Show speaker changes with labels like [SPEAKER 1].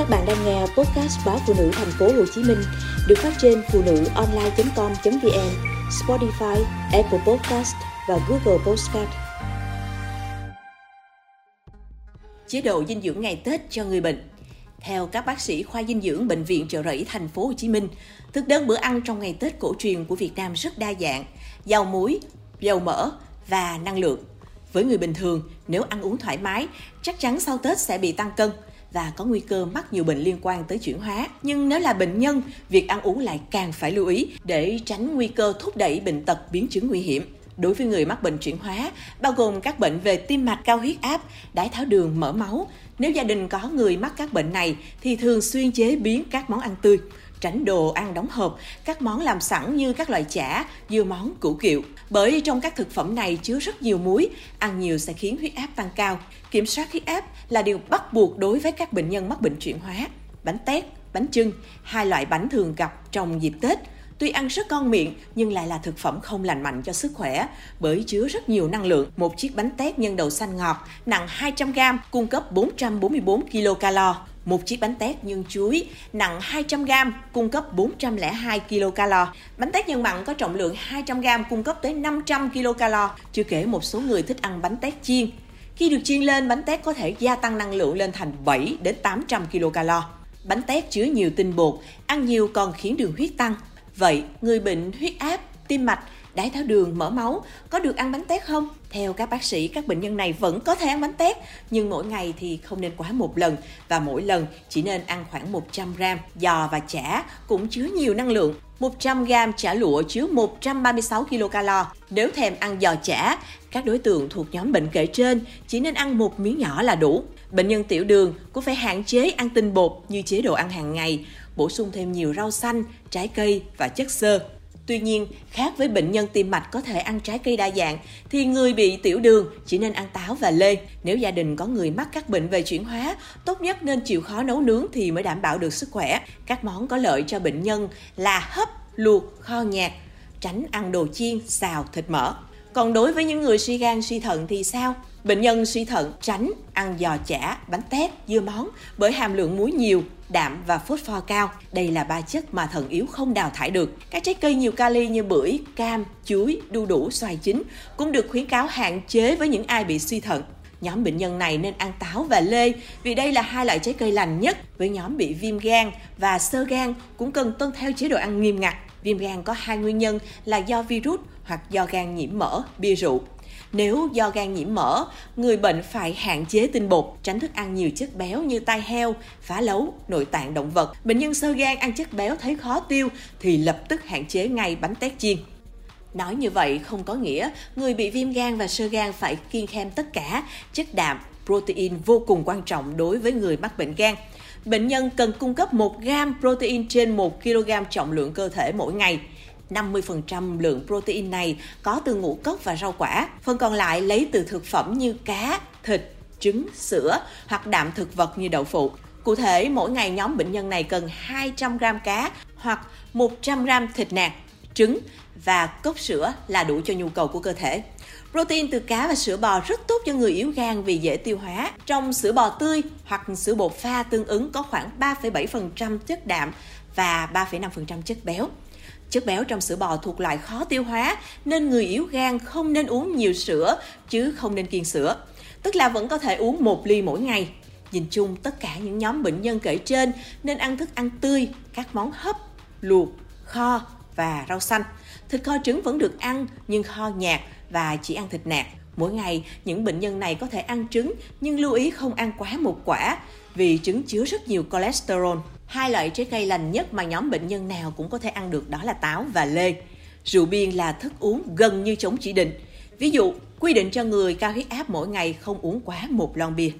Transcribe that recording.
[SPEAKER 1] Các bạn đang nghe podcast báo phụ nữ thành phố Hồ Chí Minh được phát trên phụ nữ online.com.vn, Spotify, Apple Podcast và Google Podcast.
[SPEAKER 2] Chế độ dinh dưỡng ngày Tết cho người bệnh. Theo các bác sĩ khoa dinh dưỡng bệnh viện Chợ Rẫy thành phố Hồ Chí Minh, thực đơn bữa ăn trong ngày Tết cổ truyền của Việt Nam rất đa dạng, giàu muối, dầu mỡ và năng lượng. Với người bình thường, nếu ăn uống thoải mái, chắc chắn sau Tết sẽ bị tăng cân và có nguy cơ mắc nhiều bệnh liên quan tới chuyển hóa. Nhưng nếu là bệnh nhân, việc ăn uống lại càng phải lưu ý để tránh nguy cơ thúc đẩy bệnh tật biến chứng nguy hiểm. Đối với người mắc bệnh chuyển hóa, bao gồm các bệnh về tim mạch, cao huyết áp, đái tháo đường, mỡ máu, nếu gia đình có người mắc các bệnh này thì thường xuyên chế biến các món ăn tươi, tránh đồ ăn đóng hộp, các món làm sẵn như các loại chả, dưa món, củ kiệu. Bởi trong các thực phẩm này chứa rất nhiều muối, ăn nhiều sẽ khiến huyết áp tăng cao. Kiểm soát huyết áp là điều bắt buộc đối với các bệnh nhân mắc bệnh chuyển hóa. Bánh tét, bánh trưng, hai loại bánh thường gặp trong dịp Tết – Tuy ăn rất ngon miệng nhưng lại là thực phẩm không lành mạnh cho sức khỏe bởi chứa rất nhiều năng lượng. Một chiếc bánh tét nhân đậu xanh ngọt nặng 200 g cung cấp 444 kcal. Một chiếc bánh tét nhân chuối nặng 200 g cung cấp 402 kcal. Bánh tét nhân mặn có trọng lượng 200 g cung cấp tới 500 kcal. Chưa kể một số người thích ăn bánh tét chiên. Khi được chiên lên, bánh tét có thể gia tăng năng lượng lên thành 7 đến 800 kcal. Bánh tét chứa nhiều tinh bột, ăn nhiều còn khiến đường huyết tăng, Vậy, người bệnh huyết áp, tim mạch, đái tháo đường, mỡ máu có được ăn bánh tét không? Theo các bác sĩ, các bệnh nhân này vẫn có thể ăn bánh tét, nhưng mỗi ngày thì không nên quá một lần và mỗi lần chỉ nên ăn khoảng 100 gram. Giò và chả cũng chứa nhiều năng lượng. 100 gram chả lụa chứa 136 kcal. Nếu thèm ăn giò chả, các đối tượng thuộc nhóm bệnh kể trên chỉ nên ăn một miếng nhỏ là đủ. Bệnh nhân tiểu đường cũng phải hạn chế ăn tinh bột như chế độ ăn hàng ngày, bổ sung thêm nhiều rau xanh, trái cây và chất xơ. Tuy nhiên, khác với bệnh nhân tim mạch có thể ăn trái cây đa dạng, thì người bị tiểu đường chỉ nên ăn táo và lê. Nếu gia đình có người mắc các bệnh về chuyển hóa, tốt nhất nên chịu khó nấu nướng thì mới đảm bảo được sức khỏe. Các món có lợi cho bệnh nhân là hấp, luộc, kho nhạt, tránh ăn đồ chiên, xào, thịt mỡ. Còn đối với những người suy gan, suy thận thì sao? Bệnh nhân suy thận tránh ăn giò chả, bánh tét, dưa món bởi hàm lượng muối nhiều, đạm và phosphor cao. Đây là ba chất mà thận yếu không đào thải được. Các trái cây nhiều kali như bưởi, cam, chuối, đu đủ, xoài chín cũng được khuyến cáo hạn chế với những ai bị suy thận. Nhóm bệnh nhân này nên ăn táo và lê vì đây là hai loại trái cây lành nhất. Với nhóm bị viêm gan và sơ gan cũng cần tuân theo chế độ ăn nghiêm ngặt. Viêm gan có hai nguyên nhân là do virus hoặc do gan nhiễm mỡ, bia rượu. Nếu do gan nhiễm mỡ, người bệnh phải hạn chế tinh bột, tránh thức ăn nhiều chất béo như tai heo, phá lấu, nội tạng động vật. Bệnh nhân sơ gan ăn chất béo thấy khó tiêu thì lập tức hạn chế ngay bánh tét chiên. Nói như vậy không có nghĩa người bị viêm gan và sơ gan phải kiêng khem tất cả chất đạm, protein vô cùng quan trọng đối với người mắc bệnh gan. Bệnh nhân cần cung cấp 1 gram protein trên 1 kg trọng lượng cơ thể mỗi ngày. 50% lượng protein này có từ ngũ cốc và rau quả, phần còn lại lấy từ thực phẩm như cá, thịt, trứng, sữa hoặc đạm thực vật như đậu phụ. Cụ thể, mỗi ngày nhóm bệnh nhân này cần 200 g cá hoặc 100 g thịt nạc, trứng và cốc sữa là đủ cho nhu cầu của cơ thể. Protein từ cá và sữa bò rất tốt cho người yếu gan vì dễ tiêu hóa. Trong sữa bò tươi hoặc sữa bột pha tương ứng có khoảng 3,7% chất đạm và 3,5% chất béo. Chất béo trong sữa bò thuộc loại khó tiêu hóa nên người yếu gan không nên uống nhiều sữa chứ không nên kiêng sữa. Tức là vẫn có thể uống một ly mỗi ngày. Nhìn chung tất cả những nhóm bệnh nhân kể trên nên ăn thức ăn tươi, các món hấp, luộc, kho và rau xanh. Thịt kho trứng vẫn được ăn nhưng kho nhạt và chỉ ăn thịt nạc. Mỗi ngày, những bệnh nhân này có thể ăn trứng nhưng lưu ý không ăn quá một quả vì trứng chứa rất nhiều cholesterol. Hai loại trái cây lành nhất mà nhóm bệnh nhân nào cũng có thể ăn được đó là táo và lê. Rượu bia là thức uống gần như chống chỉ định. Ví dụ, quy định cho người cao huyết áp mỗi ngày không uống quá một lon bia.